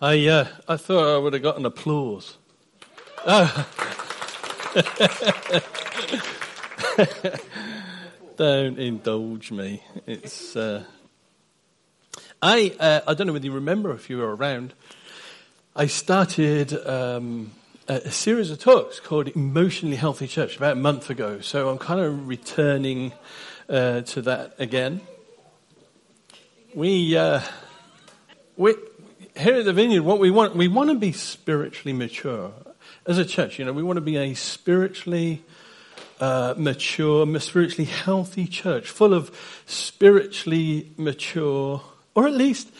I, uh, I thought I would have gotten applause. Oh. Don't indulge me. It's. Uh, I uh, I don't know whether you remember if you were around. I started um, a, series of talks called Emotionally Healthy Church about a month ago. So I'm kind of returning uh, to that again. We uh, we here at the Vineyard, what we want we want to be spiritually mature as a church. You know, we want to be a spiritually uh, mature, spiritually healthy church, full of spiritually mature, or at least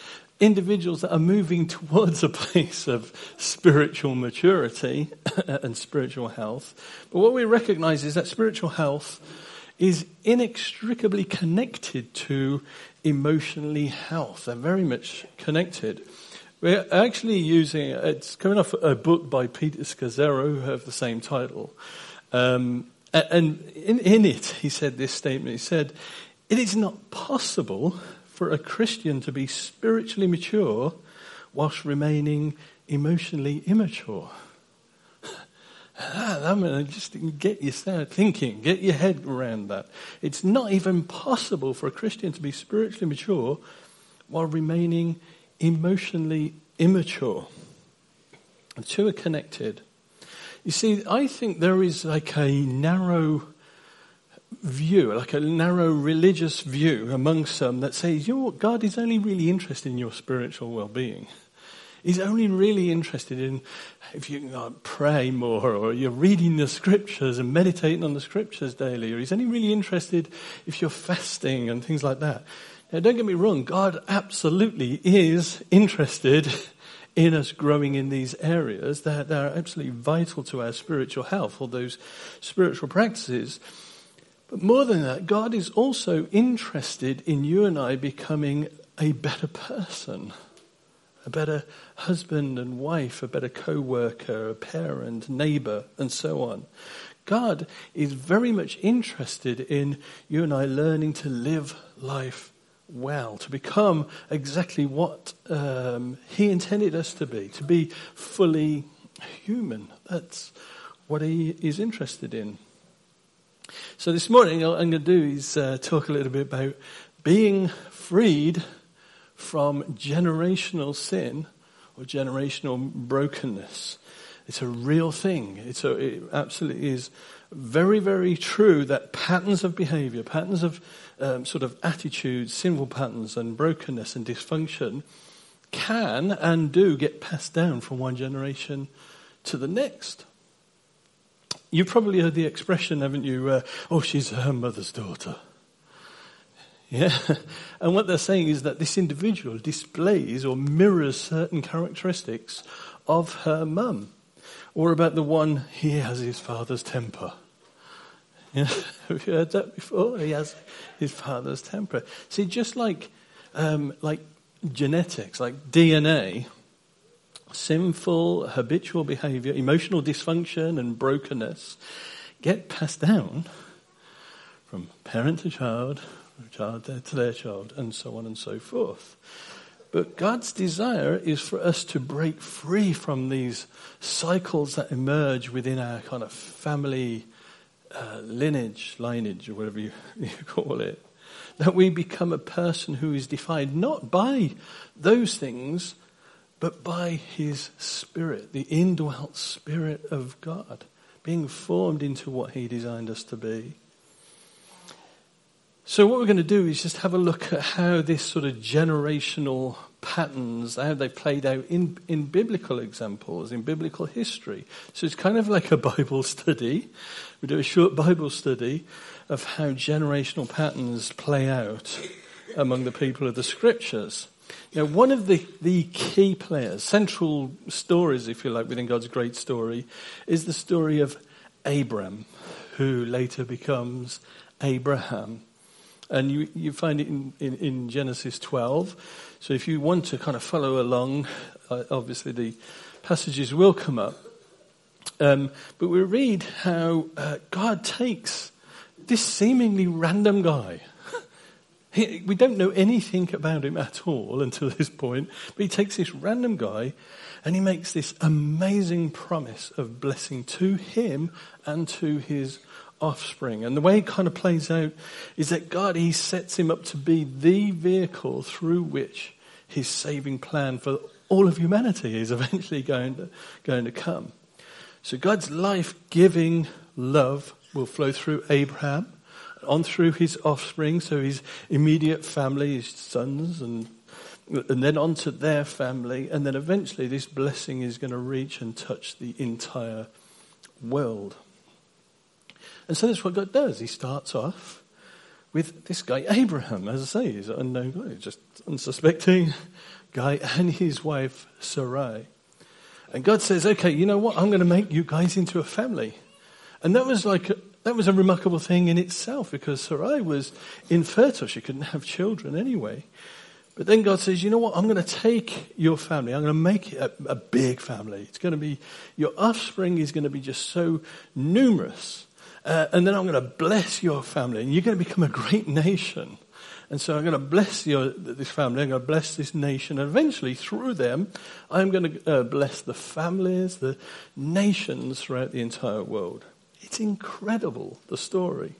individuals that are moving towards a place of spiritual maturity and spiritual health. But what we recognize is that spiritual health is inextricably connected to emotionally health. They're very much connected. We're actually using, it's coming off a book by Peter Scazzero, who have the same title. Um, and in, in it, he said this statement. He said, It is not possible for a Christian to be spiritually mature whilst remaining emotionally immature. I mean, just get you thinking, get your head around that. It's not even possible for a Christian to be spiritually mature while remaining emotionally immature. The two are connected. You see, I think there is like a narrow view, like a narrow religious view among some that says, you know what, God is only really interested in your spiritual well-being. He's only really interested in if you pray more or you're reading the scriptures and meditating on the scriptures daily, or he's only really interested if you're fasting and things like that. Now, don't get me wrong, God absolutely is interested in us growing in these areas that, are absolutely vital to our spiritual health, or those spiritual practices. But more than that, God is also interested in you and I becoming a better person, a better husband and wife, a better co worker, a parent, neighbor, and so on. God is very much interested in you and I learning to live life well, to become exactly what um, He intended us to be, to be fully human. That's what He is interested in. So this morning, what I'm going to do is uh, talk a little bit about being freed from generational sin or generational brokenness. It's a real thing. It's a, it absolutely is very, very true that patterns of behavior, patterns of um, sort of attitudes, sinful patterns, and brokenness and dysfunction can and do get passed down from one generation to the next. You've probably heard the expression, haven't you? Uh, oh, she's her mother's daughter. Yeah. And what they're saying is that this individual displays or mirrors certain characteristics of her mum. Or about the one, he has his father's temper. Have you heard that before? He has his father's temper. See, just like, um, like genetics, like DNA, sinful, habitual behavior, emotional dysfunction, and brokenness get passed down from parent to child, from child to their child, and so on and so forth. But God's desire is for us to break free from these cycles that emerge within our kind of family uh, lineage, lineage, or whatever you, you call it. That we become a person who is defined not by those things, but by His Spirit, the indwelt Spirit of God, being formed into what He designed us to be. So what we're going to do is just have a look at how this sort of generational patterns, how they played out in, in biblical examples, in biblical history. So it's kind of like a Bible study. We do a short Bible study of how generational patterns play out among the people of the scriptures. Now, one of the, the key players, central stories, if you like, within God's great story, is the story of Abram, who later becomes Abraham. And you, you find it in, in, in, Genesis 12. So if you want to kind of follow along, uh, obviously the passages will come up. Um, but we read how uh, God takes this seemingly random guy. We don't know anything about him at all until this point, but he takes this random guy and he makes this amazing promise of blessing to him and to his offspring. And the way it kind of plays out is that God, he sets him up to be the vehicle through which his saving plan for all of humanity is eventually going to, going to come. So God's life-giving love will flow through Abraham, on through his offspring, so his immediate family, his sons, and, and then on to their family, and then eventually this blessing is going to reach and touch the entire world. And so that's what God does. He starts off with this guy, Abraham, as I say, he's an unknown guy, just unsuspecting guy, and his wife, Sarai. And God says, okay, you know what? I'm going to make you guys into a family. And that was like, a, that was a remarkable thing in itself because Sarai was infertile. She couldn't have children anyway. But then God says, you know what? I'm going to take your family. I'm going to make it a, a big family. It's going to be, your offspring is going to be just so numerous uh, and then I'm going to bless your family, and you're going to become a great nation. And so I'm going to bless your, this family, I'm going to bless this nation, and eventually through them, I'm going to uh, bless the families, the nations throughout the entire world. It's incredible, the story.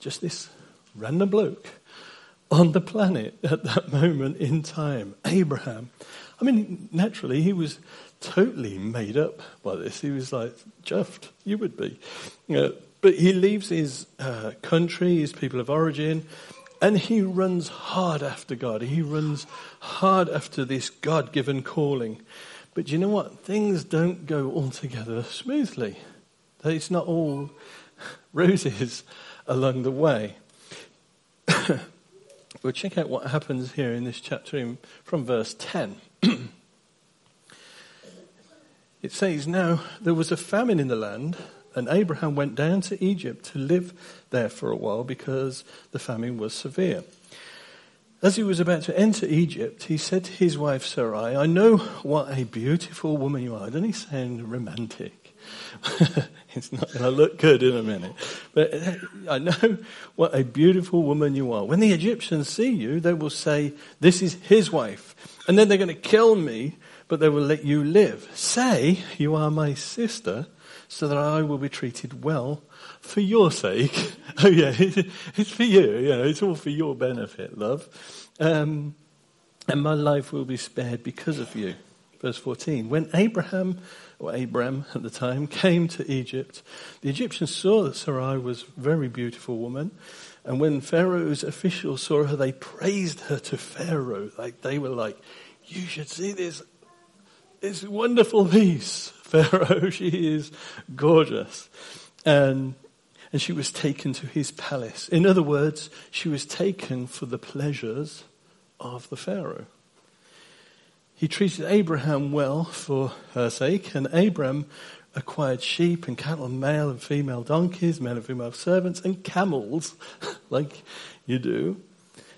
Just this random bloke on the planet at that moment in time, Abraham. I mean, naturally, he was totally made up by this. He was like, chuffed, you would be. Uh, but he leaves his uh, country, his people of origin, and he runs hard after God. He runs hard after this God given calling. But you know what? Things don't go altogether smoothly. It's not all roses along the way. we'll check out what happens here in this chapter from verse 10. it says, Now there was a famine in the land and Abraham went down to Egypt to live there for a while because the famine was severe. As he was about to enter Egypt, he said to his wife Sarai, I know what a beautiful woman you are. Doesn't he sound romantic? it's not going to look good in a minute. But I know what a beautiful woman you are. When the Egyptians see you, they will say, This is his wife. And then they're going to kill me, but they will let you live. Say, You are my sister so that I will be treated well for your sake. oh yeah, it's for you. Know, it's all for your benefit, love. Um, and my life will be spared because of you. Verse 14. When Abraham, or Abram at the time, came to Egypt, the Egyptians saw that Sarai was a very beautiful woman. And when Pharaoh's officials saw her, they praised her to Pharaoh. Like they were like, you should see this, this wonderful piece Pharaoh. She is gorgeous. And, and she was taken to his palace. In other words, she was taken for the pleasures of the Pharaoh. He treated Abraham well for her sake, and Abraham acquired sheep and cattle, male and female donkeys, male and female servants, and camels, like you do.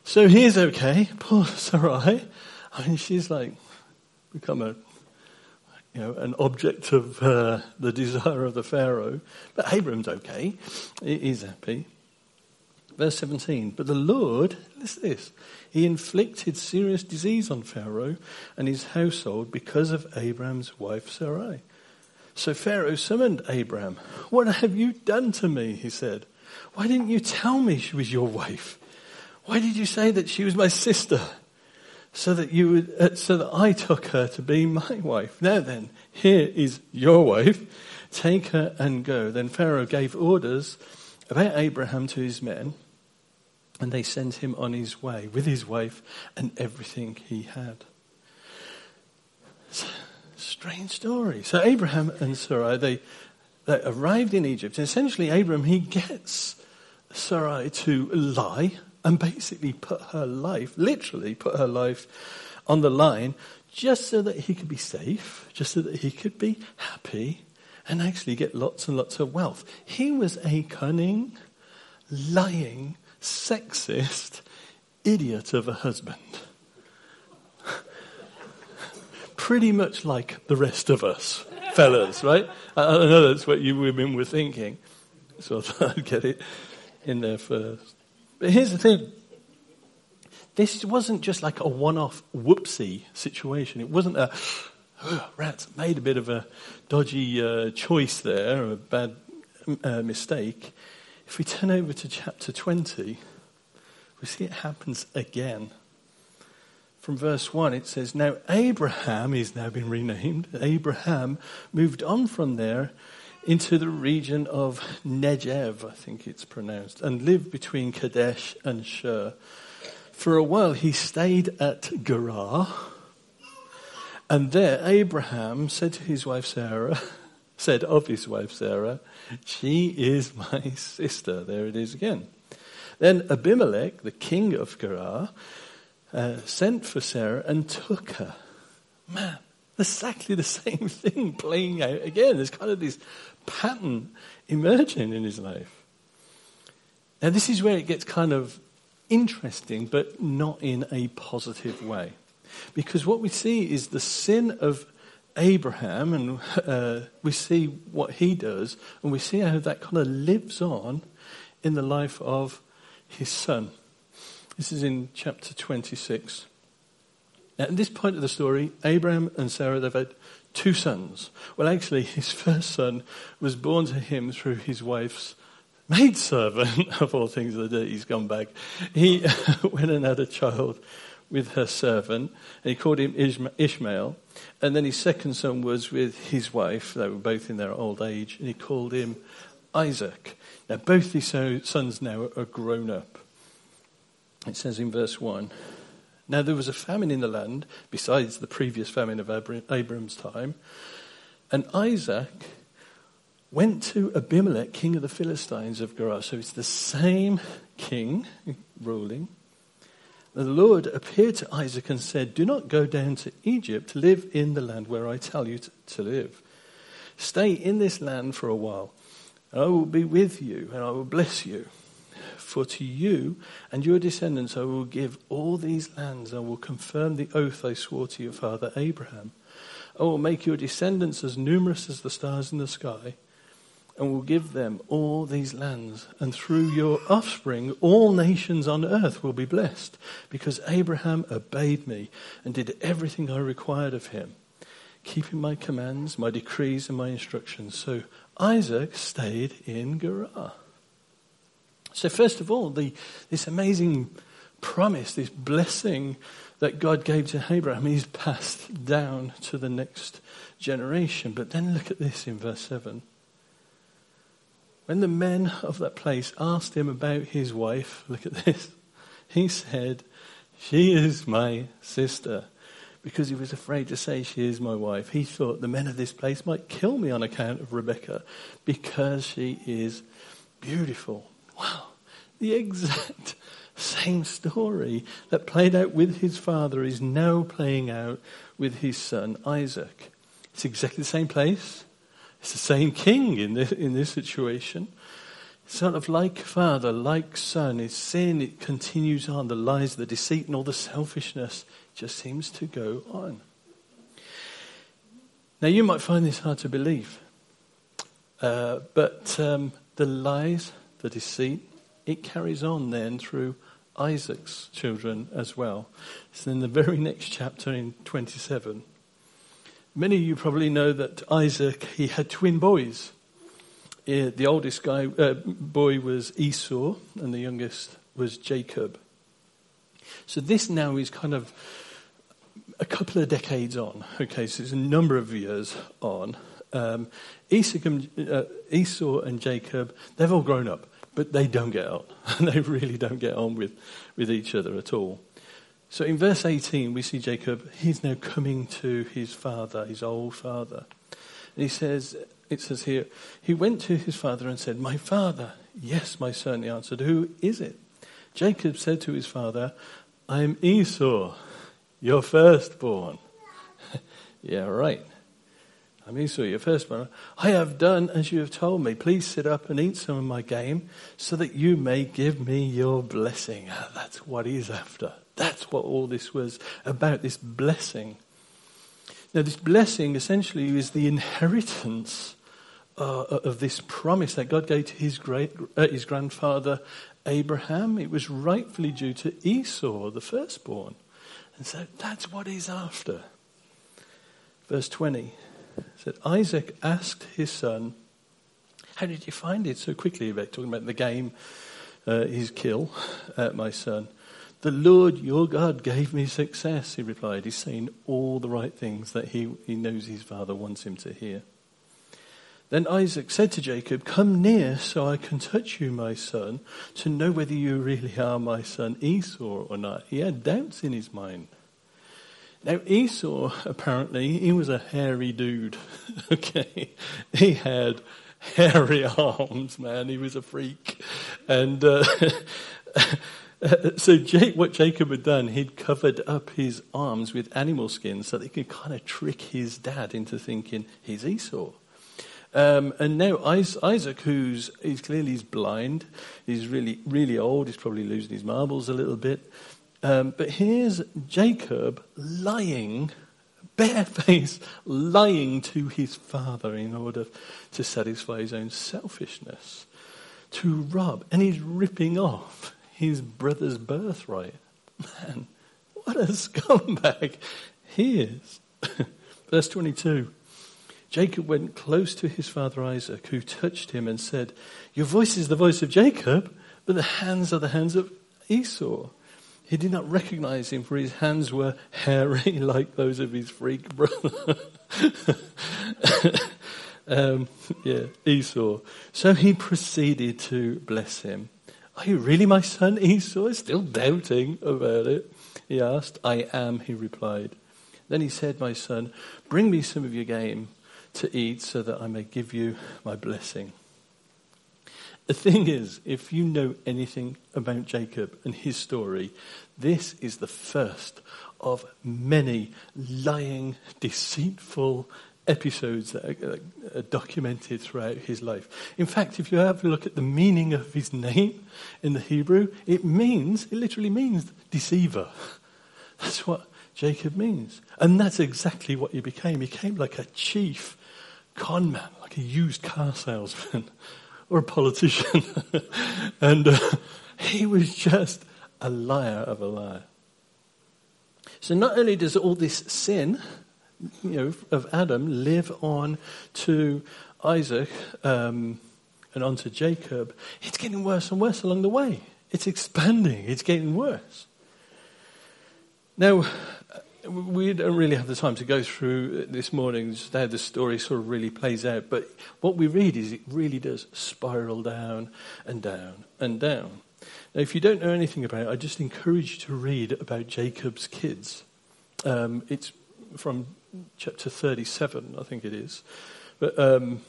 So he's okay. Poor Sarai. I mean, she's like become a you know, an object of uh, the desire of the Pharaoh. But Abram's okay. He's happy. Verse 17. But the Lord, listen to this, he inflicted serious disease on Pharaoh and his household because of Abram's wife Sarai. So Pharaoh summoned Abram. What have you done to me? He said. Why didn't you tell me she was your wife? Why did you say that she was my sister? So that you would, uh, so that I took her to be my wife. Now then, here is your wife. Take her and go. Then Pharaoh gave orders about Abraham to his men, and they sent him on his way with his wife and everything he had. Strange story. So Abraham and Sarai, they, they arrived in Egypt. And essentially, Abraham, he gets Sarai to lie and basically put her life, literally put her life on the line just so that he could be safe, just so that he could be happy and actually get lots and lots of wealth. He was a cunning, lying, sexist idiot of a husband. Pretty much like the rest of us, fellas, right? I know that's what you women were thinking. So I thought I'd get it in there first. But here's the thing this wasn't just like a one-off whoopsie situation. It wasn't a oh, rats made a bit of a dodgy uh, choice there, a bad uh, mistake. If we turn over to chapter 20, we see it happens again. From verse 1, it says, Now Abraham, he's now been renamed, Abraham moved on from there into the region of Negev, I think it's pronounced, and lived between Kadesh and Shur. For a while he stayed at Gerar, and there Abraham said to his wife Sarah, said of his wife Sarah, She is my sister. There it is again. Then Abimelech, the king of Gerar, uh, sent for Sarah and took her. Man, exactly the same thing playing out again. There's kind of this pattern emerging in his life. Now, this is where it gets kind of interesting, but not in a positive way. Because what we see is the sin of Abraham, and uh, we see what he does, and we see how that kind of lives on in the life of his son. This is in chapter 26. Now, at this point of the story, Abraham and Sarah, they've had two sons. Well, actually, his first son was born to him through his wife's maidservant, of all things, the day he's gone back. He went and had a child with her servant, and he called him Ishmael. And then his second son was with his wife. They were both in their old age, and he called him Isaac. Now, both these sons now are grown up. It says in verse 1 Now there was a famine in the land, besides the previous famine of Abram's time, and Isaac went to Abimelech, king of the Philistines of Gerar. So it's the same king ruling. The Lord appeared to Isaac and said, Do not go down to Egypt live in the land where I tell you to, to live. Stay in this land for a while, and I will be with you, and I will bless you. For to you and your descendants I will give all these lands. I will confirm the oath I swore to your father Abraham. I will make your descendants as numerous as the stars in the sky and will give them all these lands. And through your offspring, all nations on earth will be blessed, because Abraham obeyed me and did everything I required of him, keeping my commands, my decrees, and my instructions. So Isaac stayed in Gerar. So, first of all, the, this amazing promise, this blessing that God gave to Abraham is passed down to the next generation. But then look at this in verse 7. When the men of that place asked him about his wife, look at this, he said, She is my sister. Because he was afraid to say, She is my wife. He thought the men of this place might kill me on account of Rebecca because she is beautiful. Wow. The exact same story that played out with his father is now playing out with his son Isaac. It's exactly the same place, it's the same king in this, in this situation. Sort of like father, like son, his sin, it continues on. The lies, the deceit, and all the selfishness just seems to go on. Now, you might find this hard to believe, uh, but um, the lies, the deceit, it carries on then through Isaac's children as well. So, in the very next chapter, in 27, Many of you probably know that Isaac, he had twin boys. The oldest guy, uh, boy was Esau, and the youngest was Jacob. So this now is kind of a couple of decades on. Okay, so it's a number of years on. Um, uh, Esau and Jacob, they've all grown up, but they don't get on. they really don't get on with, with each other at all. So in verse 18, we see Jacob, he's now coming to his father, his old father. And he says, it says here, he went to his father and said, My father, yes, my son, he answered, Who is it? Jacob said to his father, I am Esau, your firstborn. yeah, right. I'm Esau, your firstborn. I have done as you have told me. Please sit up and eat some of my game so that you may give me your blessing. That's what he's after. That's what all this was about, this blessing. Now, this blessing essentially is the inheritance uh, of this promise that God gave to his, great, uh, his grandfather Abraham. It was rightfully due to Esau, the firstborn. And so that's what he's after. Verse 20 said, Isaac asked his son, How did you find it so quickly? About talking about the game, uh, his kill, uh, my son. The Lord your God gave me success, he replied. He's saying all the right things that he, he knows his father wants him to hear. Then Isaac said to Jacob, Come near so I can touch you, my son, to know whether you really are my son Esau or not. He had doubts in his mind. Now, Esau, apparently, he was a hairy dude. okay. He had hairy arms, man. He was a freak. And, uh, so Jake, what Jacob had done, he'd covered up his arms with animal skins so that he could kind of trick his dad into thinking he's Esau. Um, and now Isaac, who's he's clearly he's blind, he's really really old, he's probably losing his marbles a little bit. Um, but here's Jacob lying, barefaced, lying to his father in order to satisfy his own selfishness, to rob, and he's ripping off his brother's birthright. Man, what a scumbag he is. Verse 22. Jacob went close to his father Isaac, who touched him and said, Your voice is the voice of Jacob, but the hands are the hands of Esau. He did not recognize him, for his hands were hairy like those of his freak brother. um, yeah, Esau. So he proceeded to bless him. Are you really my son, Esau? Still doubting about it. He asked. I am, he replied. Then he said, My son, bring me some of your game to eat so that I may give you my blessing. The thing is, if you know anything about Jacob and his story, this is the first of many lying, deceitful episodes that are, uh, are, documented throughout his life. In fact, if you have a look at the meaning of his name in the Hebrew, it means, it literally means deceiver. That's what Jacob means. And that's exactly what he became. He became like a chief conman, like a used car salesman or a politician. and uh, he was just a liar of a liar. So not only does all this sin, you know, of Adam live on to Isaac um, and on to Jacob, it's getting worse and worse along the way. It's expanding. It's getting worse. Now, we don't really have the time to go through this morning just how the story sort of really plays out. But what we read is it really does spiral down and down and down. Now, if you don't know anything about it, I just encourage you to read about Jacob's kids. Um, it's from chapter 37, I think it is. But um,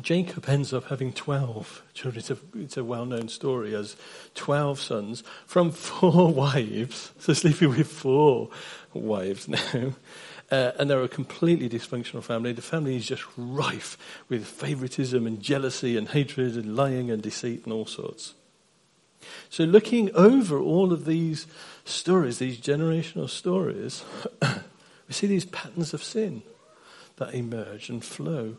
Jacob ends up having 12 children. It's a, it's a well known story as 12 sons from four wives, so sleeping with four wives now. Uh, and they're a completely dysfunctional family. The family is just rife with favoritism and jealousy and hatred and lying and deceit and all sorts. So, looking over all of these stories, these generational stories, we see these patterns of sin that emerge and flow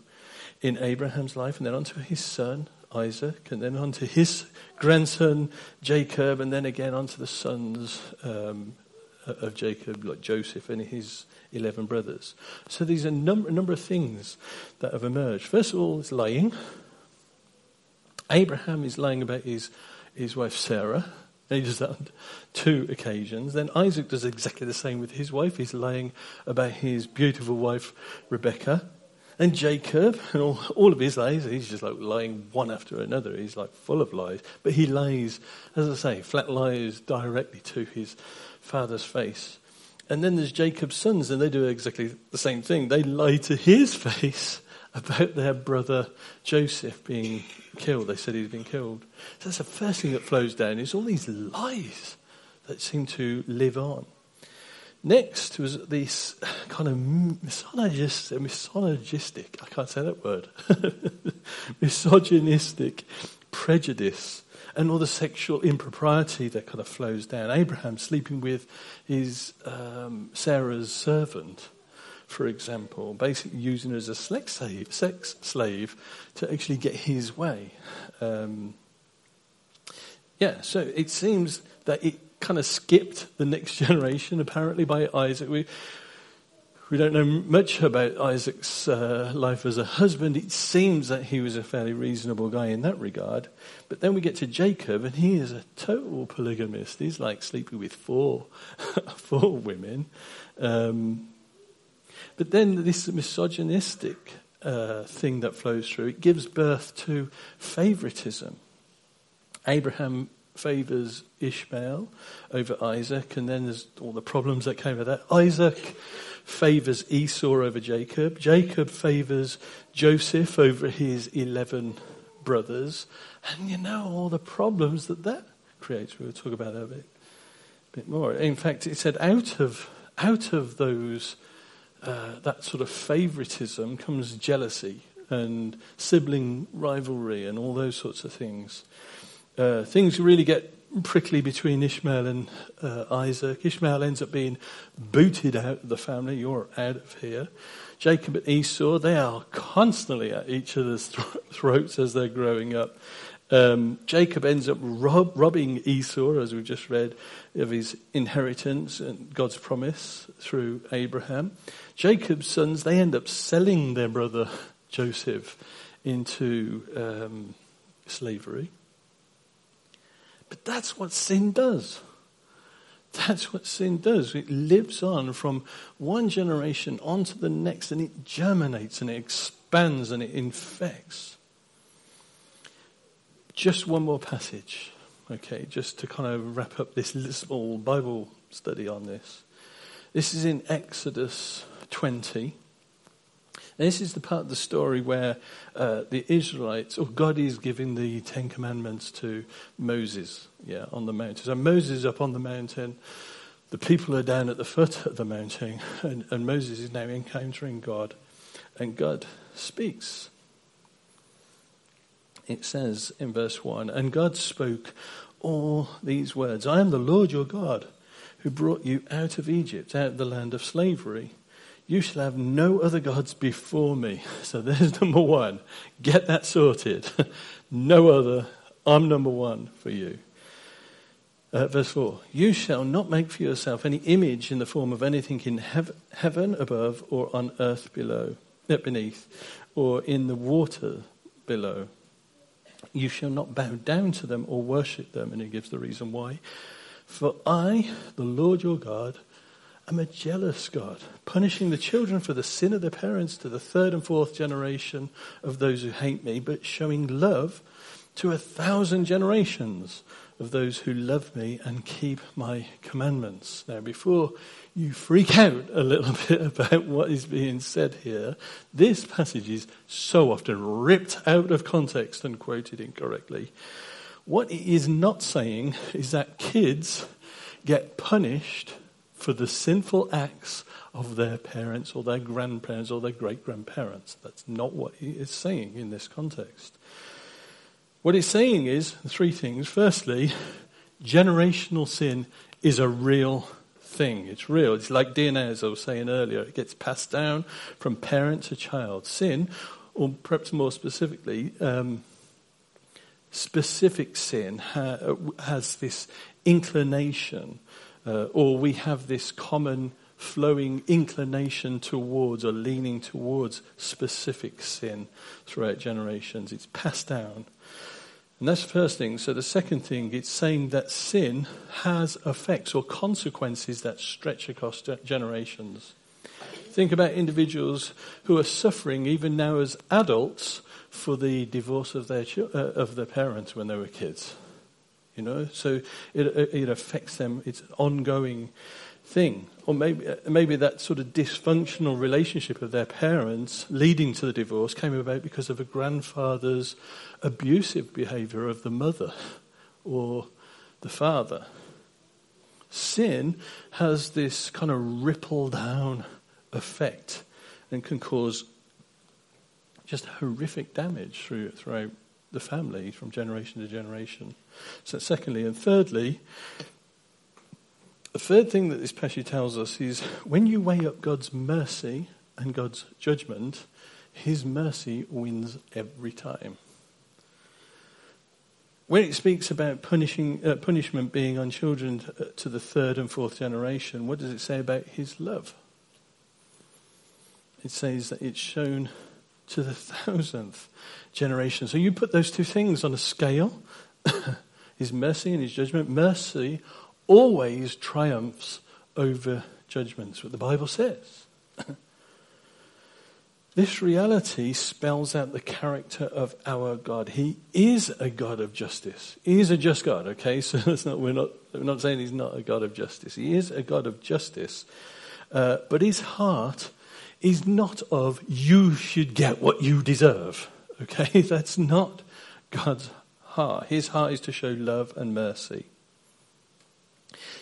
in Abraham's life and then onto his son, Isaac, and then onto his grandson, Jacob, and then again onto the sons um, Uh, of Jacob, like Joseph and his 11 brothers. So these are a number, a number of things that have emerged. First of all, it's lying. Abraham is lying about his, his wife Sarah. He does that on two occasions. Then Isaac does exactly the same with his wife. He's lying about his beautiful wife Rebecca. And Jacob, and all, all of his lies, he's just like lying one after another. He's like full of lies. But he lies, as I say, flat lies directly to his father's face. And then there's Jacob's sons, and they do exactly the same thing. They lie to his face about their brother Joseph being killed. They said he's been killed. So that's the first thing that flows down is all these lies that seem to live on. Next was this kind of misogynist, misogynistic, I can't say that word, misogynistic prejudice and all the sexual impropriety that kind of flows down. Abraham sleeping with his um, Sarah's servant for example, basically using her as a sex slave, sex slave to actually get his way. Um, yeah, so it seems that it kind of skipped the next generation, apparently, by Isaac. We, we don't know much about Isaac's uh, life as a husband. It seems that he was a fairly reasonable guy in that regard. But then we get to Jacob, and he is a total polygamist. He's like sleeping with four, four women. Um, but then this misogynistic uh, thing that flows through, it gives birth to favoritism. Abraham favors Ishmael over Isaac, and then there's all the problems that came with that. Isaac favors Esau over Jacob. Jacob favors Joseph over his 11 brothers. And you know all the problems that that creates. We'll talk about that a bit, bit more. In fact, it said out of, out of those, uh, that sort of favoritism comes jealousy and sibling rivalry and all those sorts of things. Uh, things really get prickly between Ishmael and uh, Isaac. Ishmael ends up being booted out of the family. You're out of here. Jacob and Esau, they are constantly at each other's throats as they're growing up. Um, Jacob ends up rob- robbing Esau, as we just read, of his inheritance and God's promise through Abraham. Jacob's sons, they end up selling their brother Joseph into um, slavery. But that's what sin does. That's what sin does. It lives on from one generation onto the next and it germinates and it expands and it infects. Just one more passage, okay, just to kind of wrap up this little Bible study on this. This is in Exodus 20. This is the part of the story where uh, the Israelites, or God is giving the Ten Commandments to Moses, yeah, on the mountain. So Moses is up on the mountain, the people are down at the foot of the mountain, and, and Moses is now encountering God, and God speaks. It says in verse 1 And God spoke all these words I am the Lord your God, who brought you out of Egypt, out of the land of slavery. You shall have no other gods before me. So there's number one. Get that sorted. no other. I'm number one for you. Uh, verse 4 You shall not make for yourself any image in the form of anything in hev- heaven above or on earth below, uh, beneath, or in the water below. You shall not bow down to them or worship them. And he gives the reason why. For I, the Lord your God, I'm a jealous God, punishing the children for the sin of their parents to the third and fourth generation of those who hate me, but showing love to a thousand generations of those who love me and keep my commandments. Now, before you freak out a little bit about what is being said here, this passage is so often ripped out of context and quoted incorrectly. What it is not saying is that kids get punished for the sinful acts of their parents or their grandparents or their great grandparents. That's not what he is saying in this context. What he's saying is three things. Firstly, generational sin is a real thing. It's real. It's like DNA, as I was saying earlier. It gets passed down from parent to child. Sin, or perhaps more specifically, um, specific sin ha- has this inclination uh, or we have this common flowing inclination towards or leaning towards specific sin throughout generations. It's passed down. And that's the first thing. So the second thing, it's saying that sin has effects or consequences that stretch across generations. Think about individuals who are suffering even now as adults for the divorce of their, uh, of their parents when they were kids you know. So it, it affects them. It's an ongoing thing. Or maybe, maybe that sort of dysfunctional relationship of their parents leading to the divorce came about because of a grandfather's abusive behavior of the mother or the father. Sin has this kind of ripple down effect and can cause just horrific damage through, throughout the family from generation to generation. So, secondly, and thirdly, the third thing that this passage tells us is when you weigh up God's mercy and God's judgment, his mercy wins every time. When it speaks about punishing, uh, punishment being on children to the third and fourth generation, what does it say about his love? It says that it's shown to the thousandth generation. So you put those two things on a scale his mercy and his judgment. Mercy always triumphs over judgments, what the Bible says. This reality spells out the character of our God. He is a God of justice. He is a just God, okay? So not, we're, not, we're not saying he's not a God of justice. He is a God of justice. Uh, but his heart is not of you should get what you deserve, okay? That's not God's heart. His heart is to show love and mercy.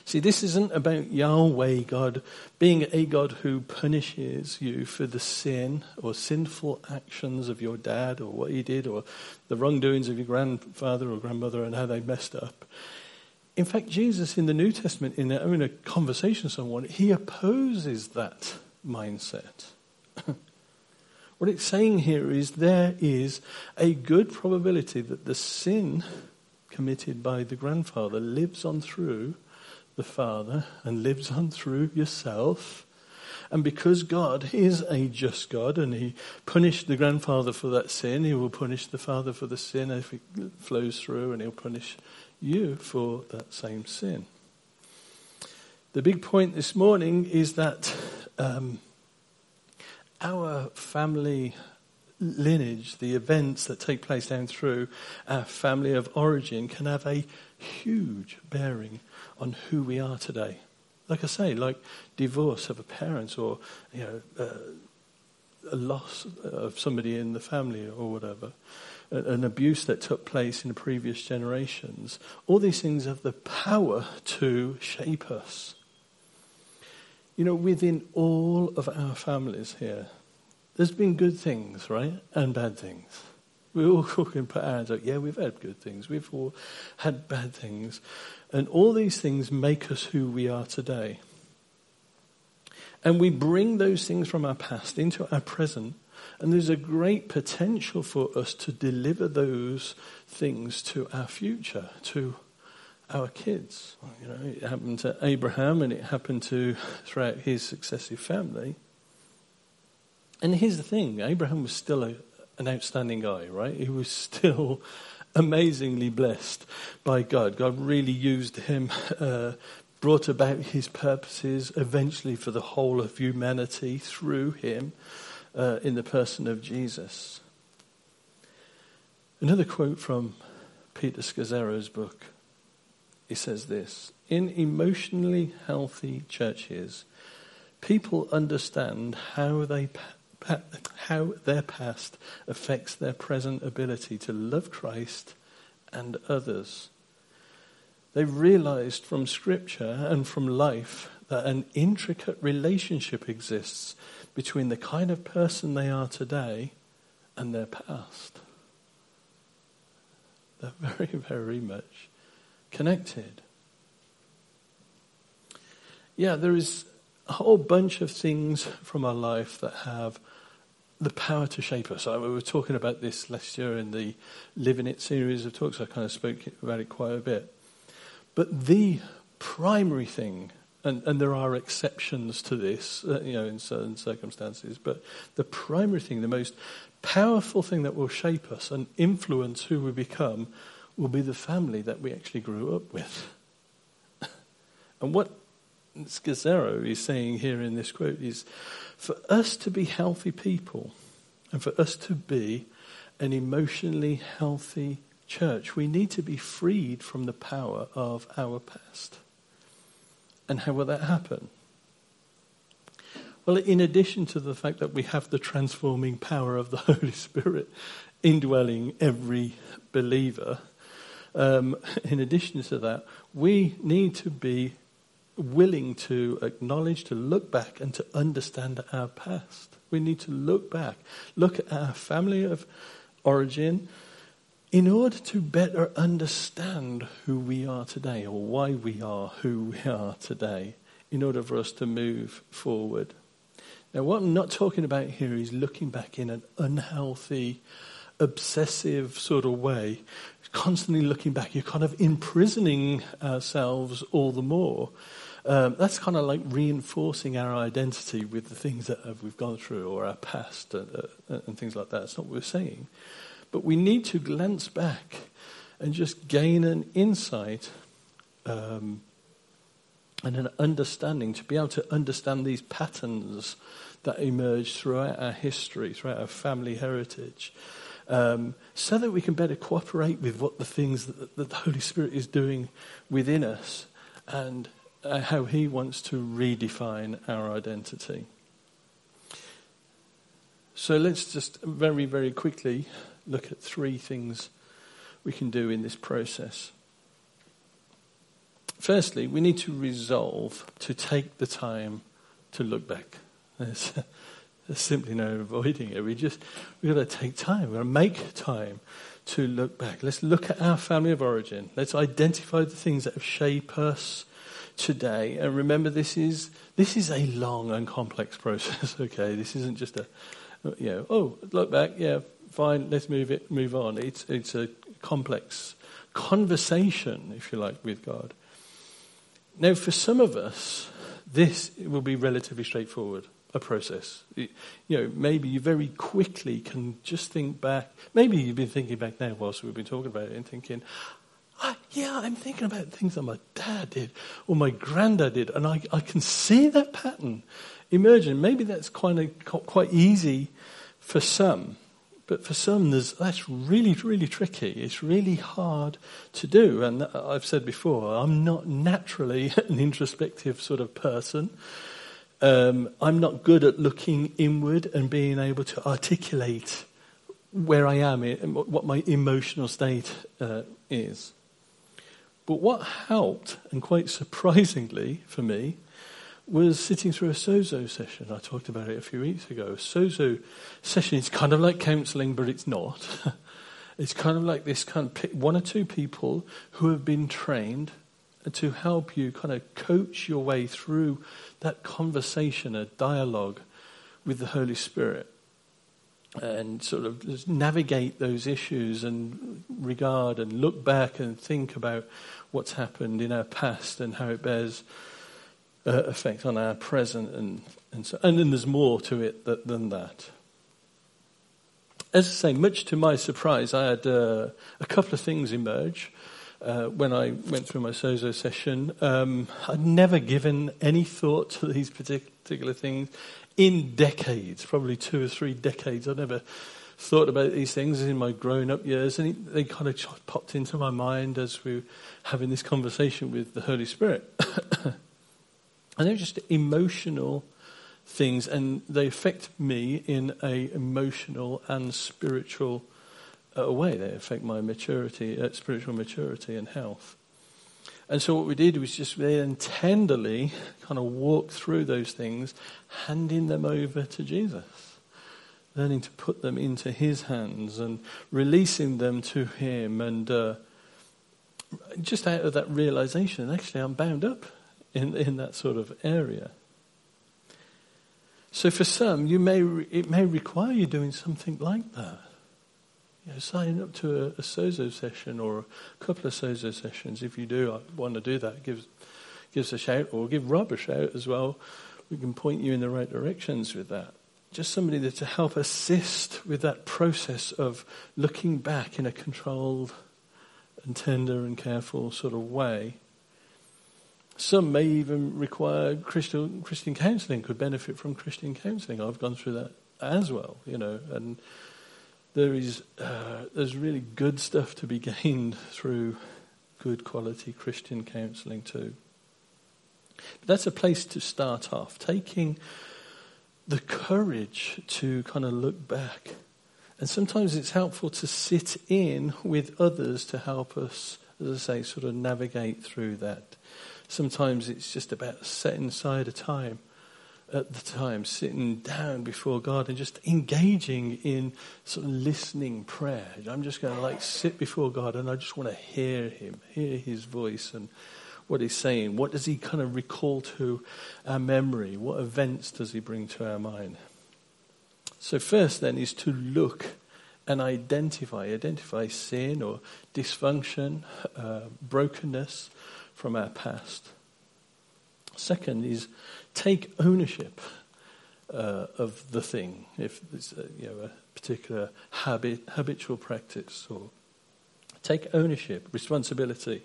See, this isn't about Yahweh God being a God who punishes you for the sin or sinful actions of your dad or what he did or the wrongdoings of your grandfather or grandmother and how they messed up. In fact, Jesus in the New Testament, in a, conversation with someone, he opposes that mindset. what it's saying here is there is a good probability that the sin committed by the grandfather lives on through the Father and lives on through yourself. And because God is a just God and He punished the grandfather for that sin, He will punish the father for the sin if it flows through, and He'll punish you for that same sin. The big point this morning is that um, our family lineage, the events that take place down through our family of origin, can have a huge bearing on who we are today. Like I say, like divorce of a parent or you know uh, a loss of somebody in the family or whatever, an abuse that took place in previous generations. All these things have the power to shape us. You know, within all of our families here, there's been good things, right, and bad things. We all can put our hands up. Yeah, we've had good things. We've all had bad things. And all these things make us who we are today. And we bring those things from our past into our present. And there's a great potential for us to deliver those things to our future, to our kids. You know, it happened to Abraham and it happened to throughout his successive family. And here's the thing Abraham was still a, an outstanding guy, right? He was still amazingly blessed by God. God really used him, uh, brought about his purposes eventually for the whole of humanity through him uh, in the person of Jesus. Another quote from Peter Scazzero's book. He says this In emotionally healthy churches, people understand how they how their past affects their present ability to love Christ and others. They've realized from Scripture and from life that an intricate relationship exists between the kind of person they are today and their past. They're very, very much connected. Yeah, there is a whole bunch of things from our life that have the power to shape us. I, we were talking about this last year in the Living It series of talks. I kind of spoke about it quite a bit. But the primary thing, and, and there are exceptions to this, uh, you know, in certain circumstances, but the primary thing, the most powerful thing that will shape us and influence who we become will be the family that we actually grew up with. and what Scazzero is saying here in this quote is for us to be healthy people and for us to be an emotionally healthy church, we need to be freed from the power of our past. And how will that happen? Well, in addition to the fact that we have the transforming power of the Holy Spirit indwelling every believer, um, in addition to that, we need to be willing to acknowledge, to look back, and to understand our past. We need to look back, look at our family of origin, in order to better understand who we are today or why we are who we are today, in order for us to move forward. Now, what I'm not talking about here is looking back in an unhealthy, obsessive sort of way, constantly looking back. You're kind of imprisoning ourselves all the more. Um, that's kind of like reinforcing our identity with the things that we've gone through or our past and, uh, and things like that. It's not what we're saying. But we need to glance back and just gain an insight um, and an understanding to be able to understand these patterns that emerge throughout our history, throughout our family heritage, um, so that we can better cooperate with what the things that, that the Holy Spirit is doing within us and uh, how He wants to redefine our identity. So let's just very, very quickly look at three things we can do in this process. Firstly, we need to resolve to take the time to look back. There's, there's simply no avoiding it. We just we've got to take time. We've got to make time to look back. Let's look at our family of origin. Let's identify the things that have shaped us today. And remember, this is this is a long and complex process. Okay, this isn't just a you know oh look back yeah fine let's move it move on. It's it's a complex conversation, if you like, with God. Now, for some of us, this will be relatively straightforward, a process. You know, maybe you very quickly can just think back. Maybe you've been thinking back now whilst we've been talking about it and thinking, ah, yeah, I'm thinking about things that my dad did or my granddad did, and I, I can see that pattern emerging. Maybe that's kind of quite easy for some. But for some, that's really, really tricky. It's really hard to do. And I've said before, I'm not naturally an introspective sort of person. Um, I'm not good at looking inward and being able to articulate where I am and what my emotional state uh, is. But what helped, and quite surprisingly for me, was sitting through a sozo session. I talked about it a few weeks ago. A sozo session is kind of like counseling, but it's not. it's kind of like this kind of one or two people who have been trained to help you kind of coach your way through that conversation, a dialogue with the Holy Spirit. And sort of navigate those issues and regard and look back and think about what's happened in our past and how it bears uh, effect on our present, and and, so, and then there's more to it that, than that. As I say, much to my surprise, I had uh, a couple of things emerge. Uh, when I went through my Sozo session, um, I'd never given any thought to these particular things in decades, probably two or three decades. I'd never thought about these things in my grown up years, and it, they kind of popped into my mind as we were having this conversation with the Holy Spirit. And they're just emotional things, and they affect me in a emotional and spiritual uh, way. They affect my maturity, uh, spiritual maturity and health. And so what we did was just then tenderly kind of walk through those things, handing them over to Jesus, learning to put them into His hands and releasing them to Him, and uh, just out of that realization, actually, I'm bound up in, in that sort of area. So for some, you may, it may require you doing something like that. You know, signing up to a, a sozo session or a couple of sozo sessions. If you do uh, want to do that, give, give us a shout or give Rob a shout as well. We can point you in the right directions with that. Just somebody there to help assist with that process of looking back in a controlled and tender and careful sort of way some may even require Christian, Christian counseling, could benefit from Christian counseling. I've gone through that as well, you know, and there is, uh, there's really good stuff to be gained through good quality Christian counseling too. But that's a place to start off, taking the courage to kind of look back. And sometimes it's helpful to sit in with others to help us, as I say, sort of navigate through that Sometimes it's just about setting aside a time at the time, sitting down before God and just engaging in sort of listening prayer. I'm just going to like sit before God and I just want to hear Him, hear His voice and what he's saying? What does he kind of recall to our memory? What events does he bring to our mind? So, first then is to look and identify, identify sin or dysfunction, uh, brokenness from our past. Second is take ownership uh, of the thing, if it's a, you know, a particular habit, habitual practice, or take ownership, responsibility.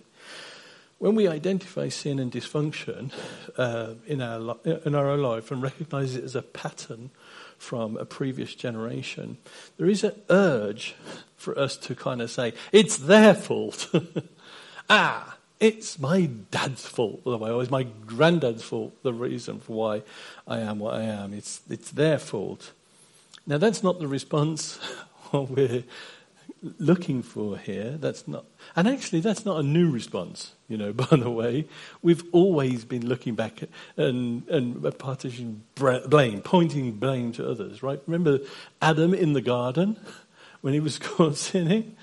When we identify sin and dysfunction uh, in, our, in our own life and recognize it as a pattern from a previous generation, there is an urge for us to kind of say, it's their fault. ah, it's my dad's fault. the way, Or it's my granddad's fault, the reason for why I am what I am. It's, it's their fault. Now, that's not the response we're looking for here. That's not, and actually, that's not a new response. You know, by the way, we've always been looking back and and partitioning blame, pointing blame to others. Right? Remember Adam in the garden when he was caught sinning.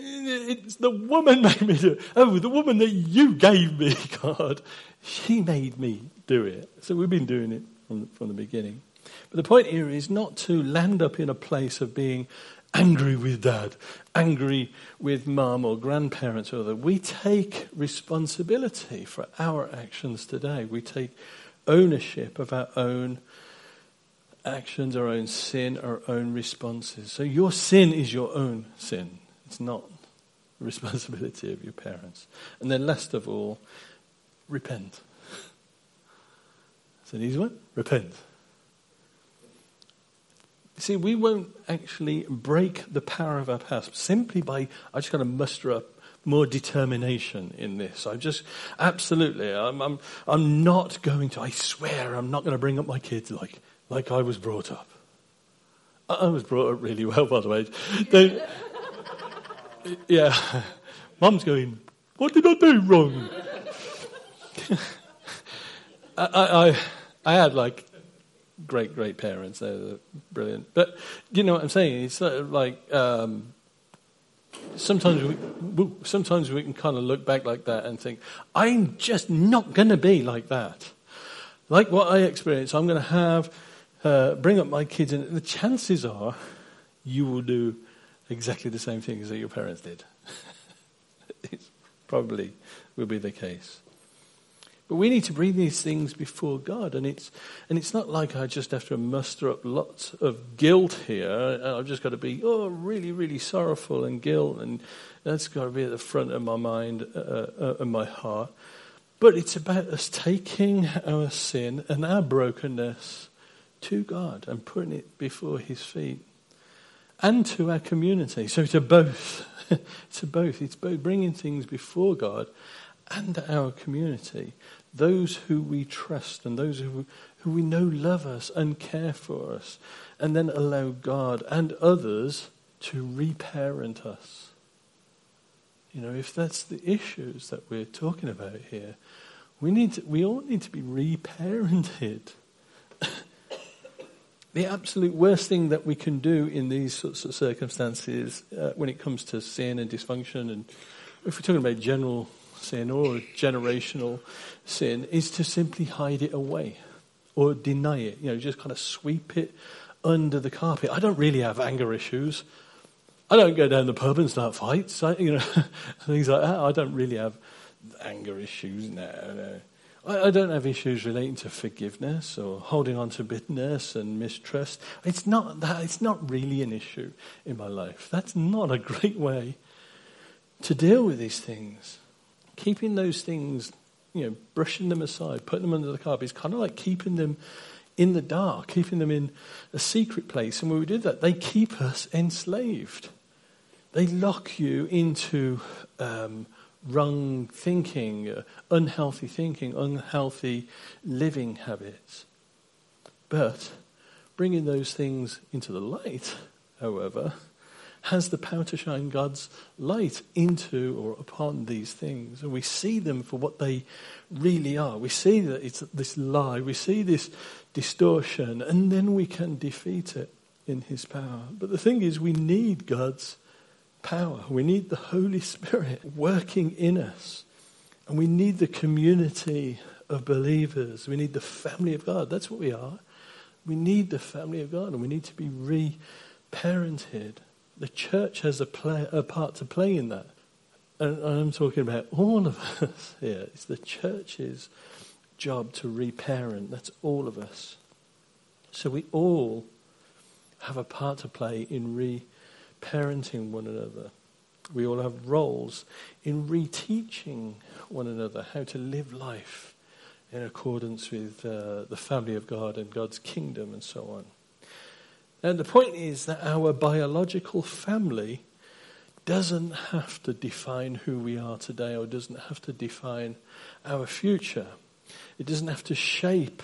It's the woman made me do it. Oh, the woman that you gave me, God, she made me do it. So we've been doing it from from the beginning. But the point here is not to land up in a place of being angry with dad, angry with mum or grandparents or other. We take responsibility for our actions today. We take ownership of our own actions, our own sin, our own responses. So your sin is your own sin. It's not the responsibility of your parents. And then last of all, repent. It's an easy one. Repent. See, we won't actually break the power of our past simply by, I just got to muster up more determination in this. I just, absolutely, I'm, I'm, I'm not going to, I swear, I'm not going to bring up my kids like, like I was brought up. I was brought up really well, by the way. They, yeah. Mum's going, what did I do wrong? I, I, I had like great, great parents. They were brilliant. But you know what I'm saying? It's sort of like um, sometimes we sometimes we can kind of look back like that and think, I'm just not going to be like that. Like what I experienced, I'm going to have uh, bring up my kids, and the chances are you will do exactly the same things that your parents did. it probably will be the case. But we need to bring these things before God. And it's, and it's not like I just have to muster up lots of guilt here. I've just got to be, oh, really, really sorrowful and guilt. And that's got to be at the front of my mind uh, uh, and my heart. But it's about us taking our sin and our brokenness to God and putting it before His feet and to our community. So to both. to both. It's both bringing things before God and our community those who we trust and those who, who we know love us and care for us, and then allow God and others to reparent us. You know, if that's the issues that we're talking about here, we need to, we all need to be reparented. The absolute worst thing that we can do in these sorts of circumstances, uh, when it comes to sin and dysfunction, and if we're talking about general sin or generational sin is to simply hide it away or deny it. You know, just kind of sweep it under the carpet. I don't really have anger issues. I don't go down the pub and start fights. I, you know, things like that. I don't really have anger issues. No, no. I, I don't have issues relating to forgiveness or holding on to bitterness and mistrust. It's not that. It's not really an issue in my life. That's not a great way to deal with these things keeping those things, you know, brushing them aside, putting them under the carpet is kind of like keeping them in the dark, keeping them in a secret place. And when we do that, they keep us enslaved. They lock you into um, wrong thinking, unhealthy thinking, unhealthy living habits. But bringing those things into the light, however, has the power to shine God's light into or upon these things. And we see them for what they really are. We see that it's this lie, we see this distortion, and then we can defeat it in His power. But the thing is, we need God's power. We need the Holy Spirit working in us. And we need the community of believers. We need the family of God. That's what we are. We need the family of God and we need to be re-parented. The church has a, play, a part to play in that. And I'm talking about all of us here. It's the church's job to reparent. That's all of us. So we all have a part to play in reparenting one another. We all have roles in reteaching one another how to live life in accordance with uh, the family of God and God's kingdom and so on. And the point is that our biological family doesn't have to define who we are today or doesn't have to define our future. It doesn't have to shape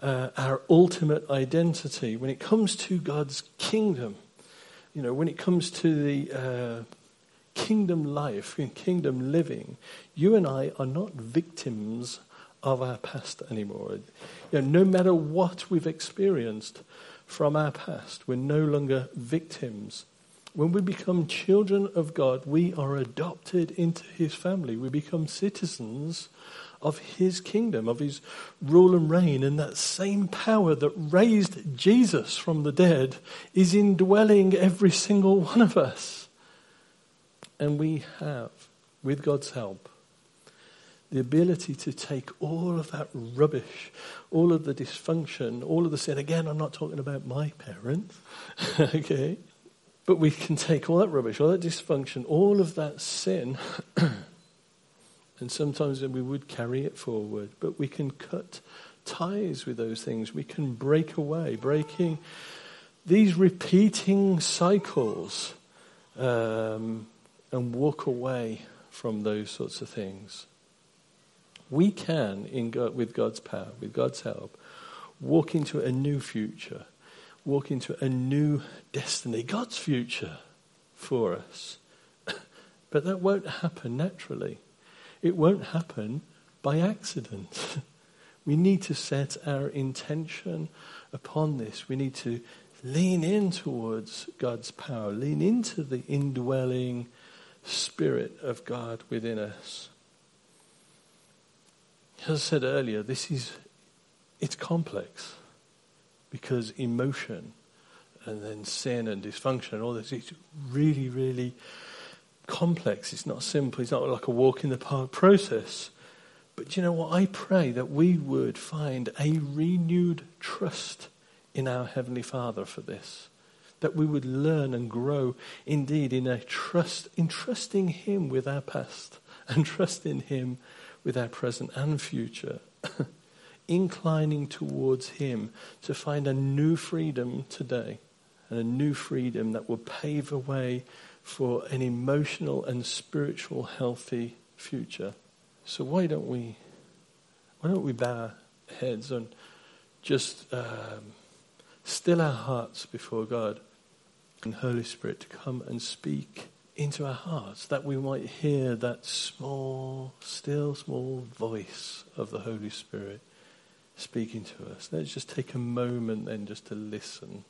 uh, our ultimate identity when it comes to God's kingdom. You know, when it comes to the uh, kingdom life and kingdom living, you and I are not victims of our past anymore. You know, no matter what we've experienced from our past, we're no longer victims. When we become children of God, we are adopted into His family. We become citizens of His kingdom, of His rule and reign. And that same power that raised Jesus from the dead is indwelling every single one of us. And we have, with God's help, the ability to take all of that rubbish, all of the dysfunction, all of the sin. Again, I'm not talking about my parents, okay? But we can take all that rubbish, all that dysfunction, all of that sin, and sometimes we would carry it forward, but we can cut ties with those things. We can break away, breaking these repeating cycles um, and walk away from those sorts of things we can, in God, with God's power, with God's help, walk into a new future, walk into a new destiny, God's future for us. but that won't happen naturally. It won't happen by accident. we need to set our intention upon this. We need to lean in towards God's power, lean into the indwelling Spirit of God within us. As I said earlier, this is it's complex because emotion and then sin and dysfunction and all this it's really, really complex. It's not simple. It's not like a walk in the park process. But you know what? I pray that we would find a renewed trust in our Heavenly Father for this. That we would learn and grow indeed in a trust, in trusting Him with our past and trusting Him with our present and future, inclining towards Him to find a new freedom today and a new freedom that will pave a way for an emotional and spiritual healthy future. So why don't we, why don't we bow our heads and just um, still our hearts before God and Holy Spirit to come and speak into our hearts that we might hear that small, still small voice of the Holy Spirit speaking to us. Let's just take a moment then just to listen.